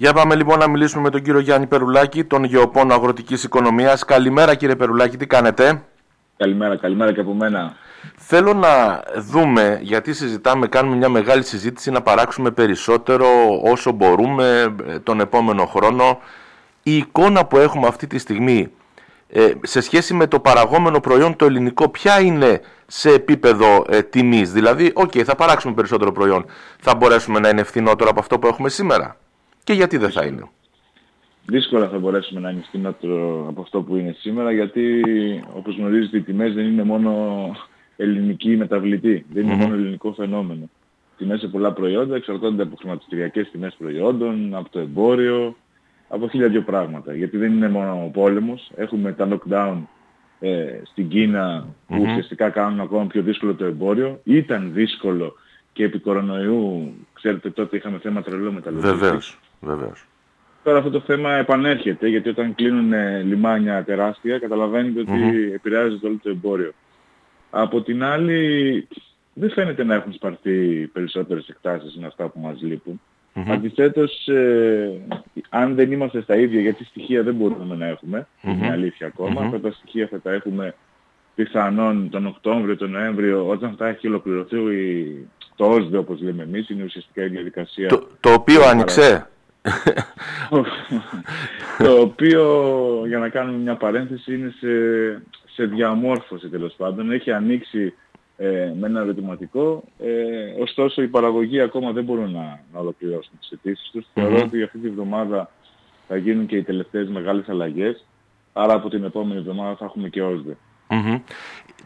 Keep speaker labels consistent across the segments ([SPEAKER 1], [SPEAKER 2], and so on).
[SPEAKER 1] Για πάμε λοιπόν να μιλήσουμε με τον κύριο Γιάννη Περουλάκη, τον γεωπόνο αγροτικής οικονομίας. Καλημέρα κύριε Περουλάκη, τι κάνετε;
[SPEAKER 2] Καλημέρα, καλημέρα και από μένα.
[SPEAKER 1] Θέλω να δούμε, γιατί συζητάμε, κάνουμε μια μεγάλη συζήτηση, να παράξουμε περισσότερο όσο μπορούμε ε, τον επόμενο χρόνο. Η εικόνα που έχουμε αυτή τη στιγμή ε, σε σχέση με το παραγόμενο προϊόν το ελληνικό, ποια είναι σε επίπεδο ε, τιμής; Δηλαδή, οκ, θα παράξουμε περισσότερο προϊόν. Θα μπορέσουμε να είναι φθηνότερο από αυτό που έχουμε σήμερα; Και γιατί δεν θα είναι.
[SPEAKER 2] Δύσκολα θα μπορέσουμε να είναι φθηνότερο από αυτό που είναι σήμερα, γιατί όπως γνωρίζετε οι τιμές δεν είναι μόνο ελληνική μεταβλητή, δεν είναι μόνο ελληνικό φαινόμενο. Τιμές σε πολλά προϊόντα εξαρτώνται από χρηματιστηριακές τιμές προϊόντων, από το εμπόριο, από χίλια δυο πράγματα. Γιατί δεν είναι μόνο ο πόλεμος, έχουμε τα lockdown ε, στην Κίνα που ουσιαστικά κάνουν ακόμα πιο δύσκολο το εμπόριο. Ήταν δύσκολο και επί κορονοϊού, ξέρετε τότε είχαμε θέμα τρελό με τα
[SPEAKER 1] Βεβαίως, βεβαίως.
[SPEAKER 2] Τώρα αυτό το θέμα επανέρχεται γιατί όταν κλείνουν λιμάνια τεράστια καταλαβαίνετε ότι επηρεάζεται όλο το εμπόριο. Από την άλλη δεν φαίνεται να έχουν σπαρθεί περισσότερες εκτάσεις με αυτά που μας λείπουν. Mm-hmm. Αντιθέτως, ε, αν δεν είμαστε στα ίδια, γιατί στοιχεία δεν μπορούμε να έχουμε, είναι αλήθεια ακόμα, αυτά τα στοιχεία θα τα έχουμε πιθανόν τον Οκτώβριο, τον Νοέμβριο, όταν θα έχει ολοκληρωθεί το ΩΣΔΕ όπως λέμε εμείς, είναι ουσιαστικά η διαδικασία.
[SPEAKER 1] Το, το οποίο άνοιξε.
[SPEAKER 2] Το οποίο, για να κάνουμε μια παρένθεση, είναι σε, σε διαμόρφωση τέλος πάντων. Έχει ανοίξει ε, με ένα ερωτηματικό. Ε, ωστόσο, οι παραγωγοί ακόμα δεν μπορούν να, να ολοκληρώσουν τις αιτήσεις τους. Θεωρώ ότι αυτή τη βδομάδα θα γίνουν και οι τελευταίες μεγάλες αλλαγές. Άρα από την επόμενη εβδομάδα θα έχουμε και οσδε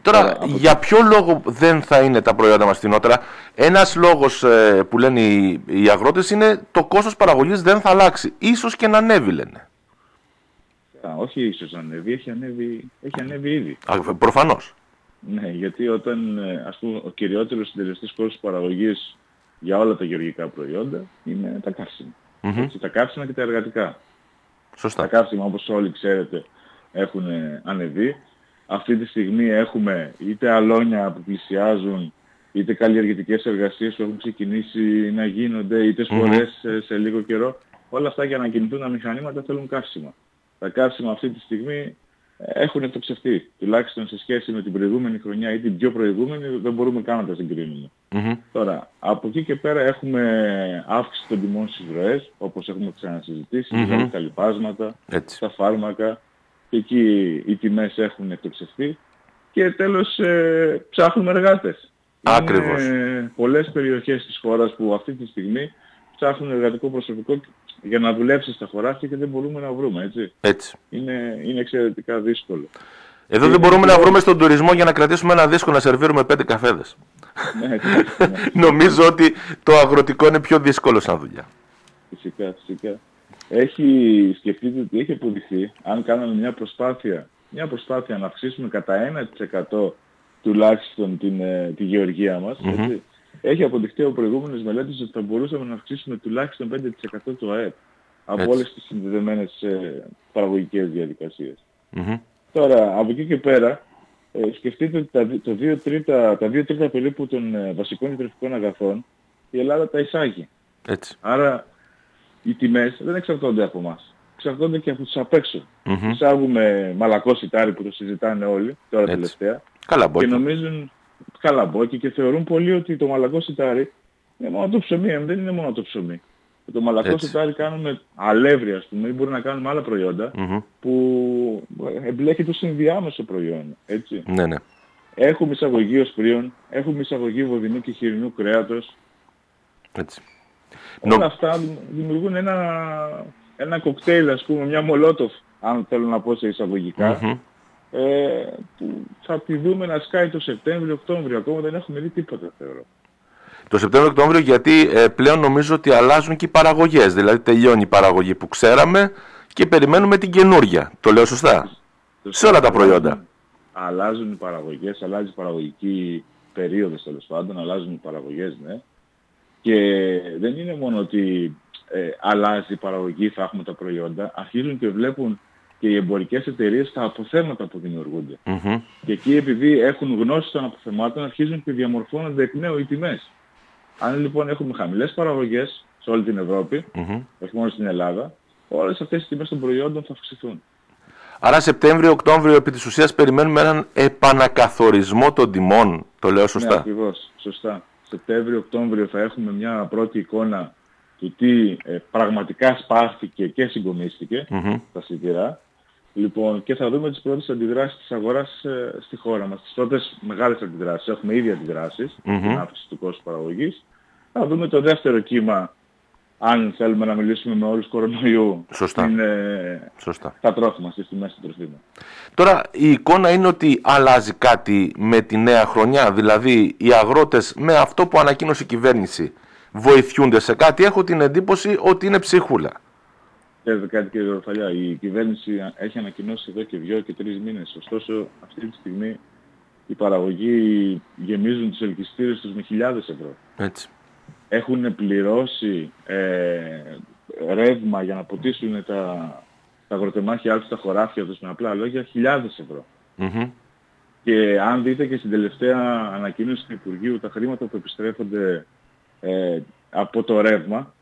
[SPEAKER 1] Τώρα, για ποιο λόγο δεν θα είναι τα προϊόντα μας φθηνότερα; Ένας λόγος ε, που λένε οι, οι αγρότες είναι το κόστος παραγωγής δεν θα αλλάξει. Ίσως και να ανέβει λένε.
[SPEAKER 2] Α, όχι ίσως να ανέβει, έχει ανέβει, έχει ανέβει ήδη.
[SPEAKER 1] Α, προφανώς.
[SPEAKER 2] Ναι, γιατί όταν ε, ας πούμε ο κυριότερος συντελεστής κόστος παραγωγής για όλα τα γεωργικά προϊόντα είναι τα καύσιμα. Έτσι, τα καύσιμα και τα εργατικά.
[SPEAKER 1] Σωστά.
[SPEAKER 2] Τα καύσιμα όπως όλοι ξέρετε έχουν ανεβεί. Αυτή τη στιγμή έχουμε είτε αλόνια που πλησιάζουν, είτε καλλιεργητικές εργασίες που έχουν ξεκινήσει να γίνονται, είτε σπορές σε λίγο καιρό. Όλα αυτά για να κινηθούν τα μηχανήματα θέλουν καύσιμα. Τα καύσιμα αυτή τη στιγμή έχουν εκτοξευτεί. Τουλάχιστον σε σχέση με την προηγούμενη χρονιά ή την πιο προηγούμενη δεν μπορούμε καν να τα συγκρίνουμε. Τώρα, από εκεί και πέρα έχουμε αύξηση των τιμών στις ροές, όπως έχουμε ξανασυζητήσει, mm-hmm. τα λοιπάσματα, τα φάρμακα, και εκεί οι τιμές έχουν εκτοξευτεί και τέλος ε, ψάχνουμε εργάτες.
[SPEAKER 1] Ακριβώς.
[SPEAKER 2] Είναι πολλές περιοχές της χώρας που αυτή τη στιγμή ψάχνουν εργατικό προσωπικό για να δουλέψει στα χωράφια και δεν μπορούμε να βρούμε, έτσι.
[SPEAKER 1] έτσι.
[SPEAKER 2] Είναι, είναι εξαιρετικά δύσκολο.
[SPEAKER 1] Εδώ δεν μπορούμε να βρούμε στον τουρισμό για να κρατήσουμε ένα δίσκο να σερβίρουμε πέντε καφέδες.
[SPEAKER 2] ναι, ναι.
[SPEAKER 1] Νομίζω ότι το αγροτικό είναι πιο δύσκολο σαν δουλειά.
[SPEAKER 2] Φυσικά, φυσικά. Έχει σκεφτείτε ότι έχει αποδειχθεί, αν κάναμε μια προσπάθεια, μια προσπάθεια να αυξήσουμε κατά 1% τουλάχιστον την, ε, τη γεωργία μας, έτσι, έχει αποδειχθεί από προηγούμενες μελέτες ότι θα μπορούσαμε να αυξήσουμε τουλάχιστον 5% του ΑΕΠ από όλες τις συνδεδεμένες ε, παραγωγικές Τώρα, από εκεί και πέρα, ε, σκεφτείτε ότι τα, το 2 τρίτα, τα 2 τρίτα περίπου των ε, βασικών διατροφικών αγαθών η Ελλάδα τα εισάγει.
[SPEAKER 1] Έτσι.
[SPEAKER 2] Άρα οι τιμές δεν εξαρτώνται από εμάς. Εξαρτώνται και από τους απ' έξω. Mm-hmm. Εισάγουμε μαλακός σιτάρι που το συζητάνε όλοι τώρα Έτσι. τελευταία.
[SPEAKER 1] Καλαμπόκι.
[SPEAKER 2] Και νομίζουν καλαμπόκι και θεωρούν πολύ ότι το μαλακός σιτάρι είναι μόνο το ψωμί. Δεν είναι μόνο το ψωμί. Το μαλακός Έτσι. σιτάρι κάνουμε αλεύρι ας πούμε ή μπορεί να κάνουμε άλλα προϊόντα mm-hmm. που εμπλέκει το συνδιάμεσο προϊόν. Έτσι.
[SPEAKER 1] Ναι, ναι.
[SPEAKER 2] Έχουμε εισαγωγή οσπρίων, έχουμε εισαγωγή βοδινού και χοιρινού κρέατος.
[SPEAKER 1] Έτσι.
[SPEAKER 2] Όλα αυτά δημιουργούν ένα, ένα κοκτέιλ, ας πούμε, μια μολότοφ, αν θέλω να πω σε εισαγωγικά, mm-hmm. ε, που θα τη δούμε να σκάει το Σεπτέμβριο-Οκτώβριο. Ακόμα δεν έχουμε δει τίποτα, θεωρώ.
[SPEAKER 1] Το Σεπτέμβριο-Οκτώβριο γιατί ε, πλέον νομίζω ότι αλλάζουν και οι παραγωγές. Δηλαδή τελειώνει η παραγωγή που ξέραμε και περιμένουμε την καινούργια. Το λέω σωστά; σε όλα τα προϊόντα.
[SPEAKER 2] Αλλάζουν οι παραγωγές, αλλάζει η παραγωγική περίοδος τέλος πάντων, αλλάζουν οι παραγωγές, ναι. Και δεν είναι μόνο ότι ε, αλλάζει η παραγωγή, θα έχουμε τα προϊόντα, αρχίζουν και βλέπουν και οι εμπορικές εταιρείες τα αποθέματα που δημιουργούνται. Και εκεί επειδή έχουν γνώση των αποθεμάτων αρχίζουν και διαμορφώνονται εκ νέου οι τιμές. Αν λοιπόν έχουμε χαμηλές παραγωγές σε όλη την Ευρώπη,
[SPEAKER 1] Μμμ.
[SPEAKER 2] όχι μόνο στην Ελλάδα, όλες αυτές οι τιμές των προϊόντων θα αυξηθούν.
[SPEAKER 1] Άρα Σεπτέμβριο-Οκτώβριο επί της ουσίας περιμένουμε έναν επανακαθορισμό των τιμών. Το λέω
[SPEAKER 2] Ναι,
[SPEAKER 1] σωστά.
[SPEAKER 2] ακριβώς. Σωστά. Σεπτέμβριο-Οκτώβριο θα έχουμε μια πρώτη εικόνα του τι ε, πραγματικά σπάστηκε και συγκομίστηκε
[SPEAKER 1] Μμμ.
[SPEAKER 2] στα σιτηρά. Λοιπόν, και θα δούμε τις πρώτες αντιδράσεις της αγοράς ε, στη χώρα μας. Τις πρώτες μεγάλες αντιδράσεις. Έχουμε ήδη αντιδράσεις,
[SPEAKER 1] Μμμ.
[SPEAKER 2] την αύξηση του κόστους παραγωγής. Θα δούμε το δεύτερο κύμα, αν θέλουμε να μιλήσουμε με όρους κορονοϊού,
[SPEAKER 1] Σωστά.
[SPEAKER 2] είναι
[SPEAKER 1] Σωστά.
[SPEAKER 2] τα τρόφιμα, στις τιμές των τροφίμων.
[SPEAKER 1] Τώρα η εικόνα είναι ότι αλλάζει κάτι με τη νέα χρονιά. Δηλαδή οι αγρότες με αυτό που ανακοίνωσε η κυβέρνηση βοηθούνται σε κάτι. Έχω την εντύπωση ότι είναι ψίχουλα.
[SPEAKER 2] Ξέρετε κάτι κύριε Ροφαλιά, η κυβέρνηση έχει ανακοινώσει εδώ και δύο και τρεις μήνες. Ωστόσο αυτή τη στιγμή οι παραγωγοί γεμίζουν τους ελκυστήρες τους με χιλιάδες ευρώ.
[SPEAKER 1] Έτσι.
[SPEAKER 2] Έχουν πληρώσει ε, ρεύμα για να ποτίσουν τα, τα αγροτεμάχια τους στα χωράφια τους με απλά λόγια χιλιάδες ευρώ.
[SPEAKER 1] Μμμ.
[SPEAKER 2] Και αν δείτε και στην τελευταία ανακοίνωση του Υπουργείου τα χρήματα που επιστρέφονται ε, από το ρεύμα,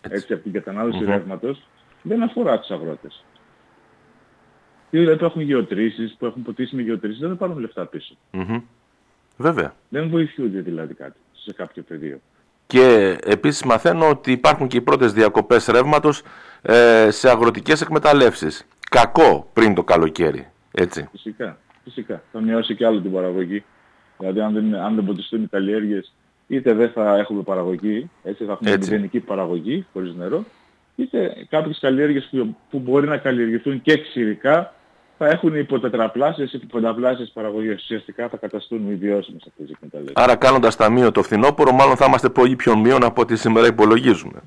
[SPEAKER 2] έτσι, από την κατανάλωση
[SPEAKER 1] Μμμ.
[SPEAKER 2] ρεύματος, δεν αφορά τους αγρότες. Οι δηλαδή που έχουν γεωτρήσεις, που έχουν ποτίσει με γεωτρήσεις, δεν θα πάρουν λεφτά πίσω.
[SPEAKER 1] Μμμ. Βέβαια.
[SPEAKER 2] Δεν βοηθούνται δηλαδή κάτι σε κάποιο πεδίο.
[SPEAKER 1] Και επίσης μαθαίνω ότι υπάρχουν και οι πρώτες διακοπές ρεύματος ε, σε αγροτικές εκμεταλλεύσεις. Κακό πριν το καλοκαίρι. Έτσι.
[SPEAKER 2] Φυσικά, φυσικά. Θα μειώσει και άλλο την παραγωγή. Δηλαδή αν δεν, αν δεν ποτιστούν οι καλλιέργειες, είτε δεν θα έχουμε παραγωγή, έτσι θα έχουμε
[SPEAKER 1] Έτσι.
[SPEAKER 2] μηδενική παραγωγή χωρίς νερό, είτε κάποιες καλλιέργειες που, που μπορεί να καλλιεργηθούν και ξηρικά θα έχουν υποτετραπλάσιες ή πενταπλάσιες παραγωγές. Ουσιαστικά θα καταστούν μη βιώσιμες αυτές οι εκμεταλλεύσεις.
[SPEAKER 1] Άρα κάνοντας ταμείο το φθινόπωρο μάλλον θα είμαστε πολύ πιο μείον από ό,τι σήμερα υπολογίζουμε.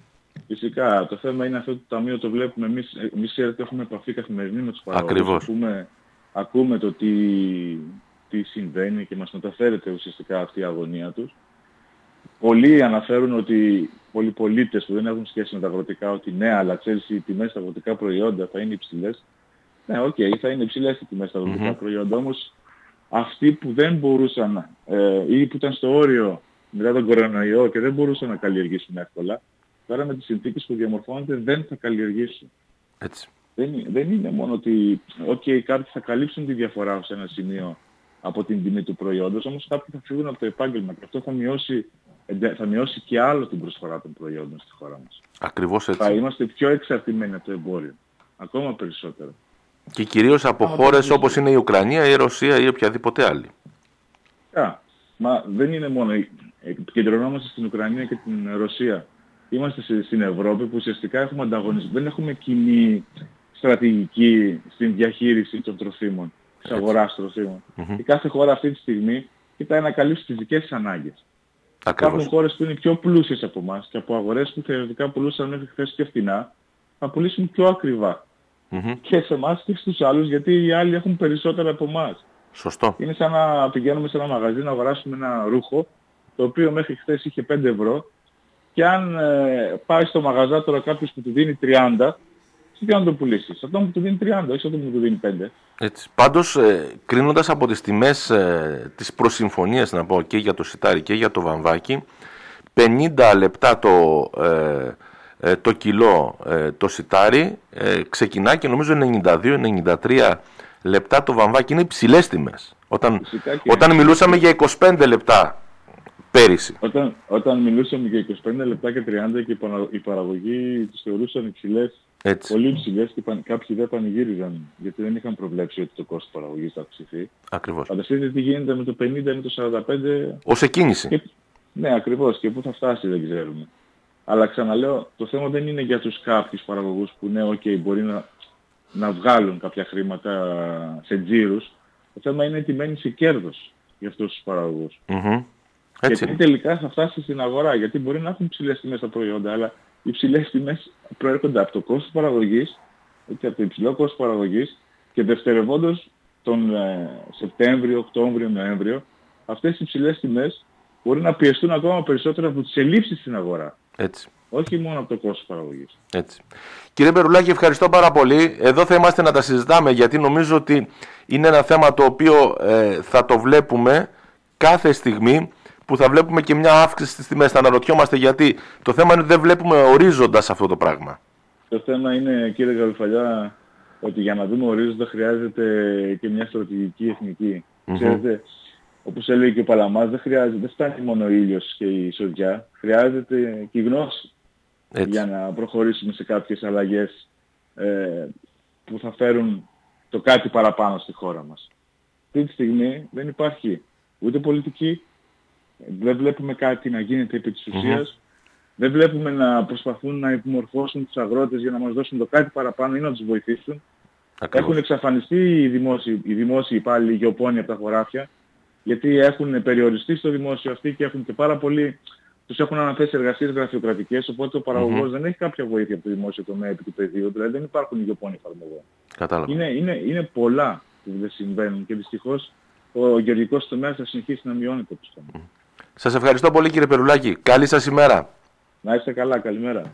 [SPEAKER 2] Φυσικά, το θέμα είναι αυτό το ταμείο το βλέπουμε εμείς, εμείς ξέρετε έχουμε επαφή καθημερινή με τους παραγωγούς.
[SPEAKER 1] Ακριβώς.
[SPEAKER 2] Ακούμε, ακούμε το τι, τι συμβαίνει και μας μεταφέρεται ουσιαστικά αυτή η αγωνία τους. Πολλοί αναφέρουν ότι πολλοί πολίτες που δεν έχουν σχέση με τα αγροτικά ότι ναι, αλλά ξέρεις οι τιμές στα αγροτικά προϊόντα θα είναι υψηλές. Ναι, οκ, θα είναι υψηλές οι τιμές στα αγροτικά
[SPEAKER 1] Μμμ.
[SPEAKER 2] προϊόντα, όμως αυτοί που δεν μπορούσαν ε, ή που ήταν στο όριο μετά τον κορονοϊό και δεν μπορούσαν να καλλιεργήσουν εύκολα, τώρα με τις συνθήκες που διαμορφώνονται δεν θα καλλιεργήσουν.
[SPEAKER 1] Έτσι.
[SPEAKER 2] Δεν, είναι- δεν είναι μόνο ότι okay, κάποιοι θα καλύψουν τη διαφορά σε ένα σημείο από την τιμή του προϊόντος, όμως κάποιοι θα φύγουν από το επάγγελμα και αυτό θα μειώσει, εντε- θα μειώσει και άλλο την προσφορά των προϊόντων στη χώρα μας.
[SPEAKER 1] Ακριβώς
[SPEAKER 2] Θα
[SPEAKER 1] έτσι.
[SPEAKER 2] είμαστε πιο εξαρτημένοι από το εμπόριο. Ακόμα περισσότερο.
[SPEAKER 1] Και κυρίως από
[SPEAKER 2] Άμα
[SPEAKER 1] χώρες
[SPEAKER 2] το
[SPEAKER 1] όπως είναι η Ουκρανία, η Ρωσία ή οποιαδήποτε άλλη.
[SPEAKER 2] Α, μα δεν είναι μόνο. Επικεντρωνόμαστε στην Ουκρανία και την Ρωσία. Είμαστε σε- στην Ευρώπη που ουσιαστικά έχουμε ανταγωνισμό. Δεν έχουμε κοινή στρατηγική στην διαχείριση των τροφίμων, της
[SPEAKER 1] Έτσι.
[SPEAKER 2] αγοράς τροφίμων.
[SPEAKER 1] Μμμ.
[SPEAKER 2] Η κάθε χώρα αυτή τη στιγμή κοιτάει να καλύψει τις δικές της ανάγκες. Υπάρχουν
[SPEAKER 1] Ακριβώς.
[SPEAKER 2] χώρες που είναι πιο πλούσιες από εμάς και από αγορές που θεωρητικά πουλούσαν μέχρι χθες πιο φθηνά, θα πουλήσουν πιο ακριβά.
[SPEAKER 1] Μμμ.
[SPEAKER 2] Και σε εμάς και στους άλλους γιατί οι άλλοι έχουν περισσότερα από εμάς.
[SPEAKER 1] Σωστό.
[SPEAKER 2] Είναι σαν να πηγαίνουμε σε ένα μαγαζί να αγοράσουμε ένα ρούχο το οποίο μέχρι χθες είχε 5 ευρώ και αν ε, πάει στο μαγαζάτορα κάποιος που του δίνει 30 τι να το πουλήσεις; Αυτό που του δίνει 30, όχι αυτό που του δίνει 5.
[SPEAKER 1] Έτσι. Πάντως, ε, κρίνοντας από τις τιμές ε, της προσυμφωνίας, να πω και για το σιτάρι και για το βαμβάκι, 50 λεπτά το, ε, ε, το κιλό ε, το σιτάρι ε, ξεκινά και νομίζω 92-93 λεπτά το βαμβάκι. Είναι υψηλές τιμές. Όταν,
[SPEAKER 2] Φυσικά και-
[SPEAKER 1] όταν μιλούσαμε για 25 λεπτά πέρυσι.
[SPEAKER 2] Όταν, όταν μιλούσαμε για 25 λεπτά και 30 και οι παρα- οι παραγωγοί τις θεωρούσαν υψηλές,
[SPEAKER 1] Έτσι,
[SPEAKER 2] πολύ υψηλές και παν- κάποιοι δεν πανηγύριζαν γιατί δεν είχαν προβλέψει ότι το κόστος παραγωγής θα αυξηθεί.
[SPEAKER 1] ακριβώς.
[SPEAKER 2] Φανταστείτε τι γίνεται με το 50 ή με το 45
[SPEAKER 1] Ως εκκίνηση.
[SPEAKER 2] Και, ναι, ακριβώς. Και πού θα φτάσει δεν ξέρουμε. Αλλά ξαναλέω, το θέμα δεν είναι για τους κάποιους παραγωγούς που ναι, ok, μπορεί να, να βγάλουν κάποια χρήματα σε τζίρους. Το θέμα είναι τι μένει σε κέρδος για αυτούς τους παραγωγούς.
[SPEAKER 1] Μμμ. Έτσι
[SPEAKER 2] Γιατί
[SPEAKER 1] είναι.
[SPEAKER 2] τελικά θα φτάσει στην αγορά. Γιατί μπορεί να έχουν ψηλές τιμές τα προϊόντα, αλλά οι ψηλές τιμές προέρχονται από το κόστος παραγωγής, έτσι, από το υψηλό κόστος παραγωγής και δευτερευόντως τον ε, Σεπτέμβριο, Οκτώβριο, Νοέμβριο, αυτές οι ψηλές τιμές μπορεί να πιεστούν ακόμα περισσότερο από τις ελλείψεις στην αγορά.
[SPEAKER 1] Έτσι.
[SPEAKER 2] Όχι μόνο από το κόστος παραγωγής.
[SPEAKER 1] Έτσι. Κύριε Μπερουλάκη, ευχαριστώ πάρα πολύ. Εδώ θα είμαστε να τα συζητάμε γιατί νομίζω ότι είναι ένα θέμα το οποίο ε, θα το βλέπουμε κάθε στιγμή που θα βλέπουμε και μια αύξηση στις τιμές. Θα αναρωτιόμαστε γιατί. Το θέμα είναι ότι δεν βλέπουμε ορίζοντας αυτό το πράγμα.
[SPEAKER 2] Το θέμα είναι, κύριε Γαλουφαλιά, ότι για να δούμε ορίζοντα χρειάζεται και μια στρατηγική εθνική. Mm-hmm. Ξέρετε, όπως έλεγε και ο Παλαμάς, δεν χρειάζεται, δεν φτάνει μόνο ο ήλιος και η σοδιά, χρειάζεται και η γνώση Έτσι. για να προχωρήσουμε σε κάποιες αλλαγές ε, που θα φέρουν το κάτι παραπάνω στη χώρα μας. Αυτή τη στιγμή δεν υπάρχει ούτε πολιτική, δεν βλέπουμε κάτι να γίνεται επί της ουσίας, δεν βλέπουμε να προσπαθούν να επιμορφώσουν τους αγρότες για να μας δώσουν το κάτι παραπάνω ή να τους βοηθήσουν. Ακριβώς. Έχουν εξαφανιστεί οι δημόσιοι, οι δημόσιοι υπάλληλοι γεωπόνοι από τα χωράφια, γιατί έχουν περιοριστεί στο δημόσιο αυτή και έχουν και πάρα πολύ, τους έχουν αναθέσει εργασίες γραφειοκρατικές, οπότε ο παραγωγός mm-hmm. δεν έχει κάποια βοήθεια από το δημόσιο τομέα επί του πεδίου, δηλαδή δεν υπάρχουν γεωπόνοι εφαρμογών.
[SPEAKER 1] Κατάλαβα.
[SPEAKER 2] Είναι, είναι, είναι πολλά που δεν συμβαίνουν και δυστυχώς ο γεωργικός τομέας θα συνεχίσει να μειώνεται όπως mm.
[SPEAKER 1] Σας ευχαριστώ πολύ κύριε Περουλάκη. Καλή σας ημέρα.
[SPEAKER 2] Να είστε καλά. Καλημέρα.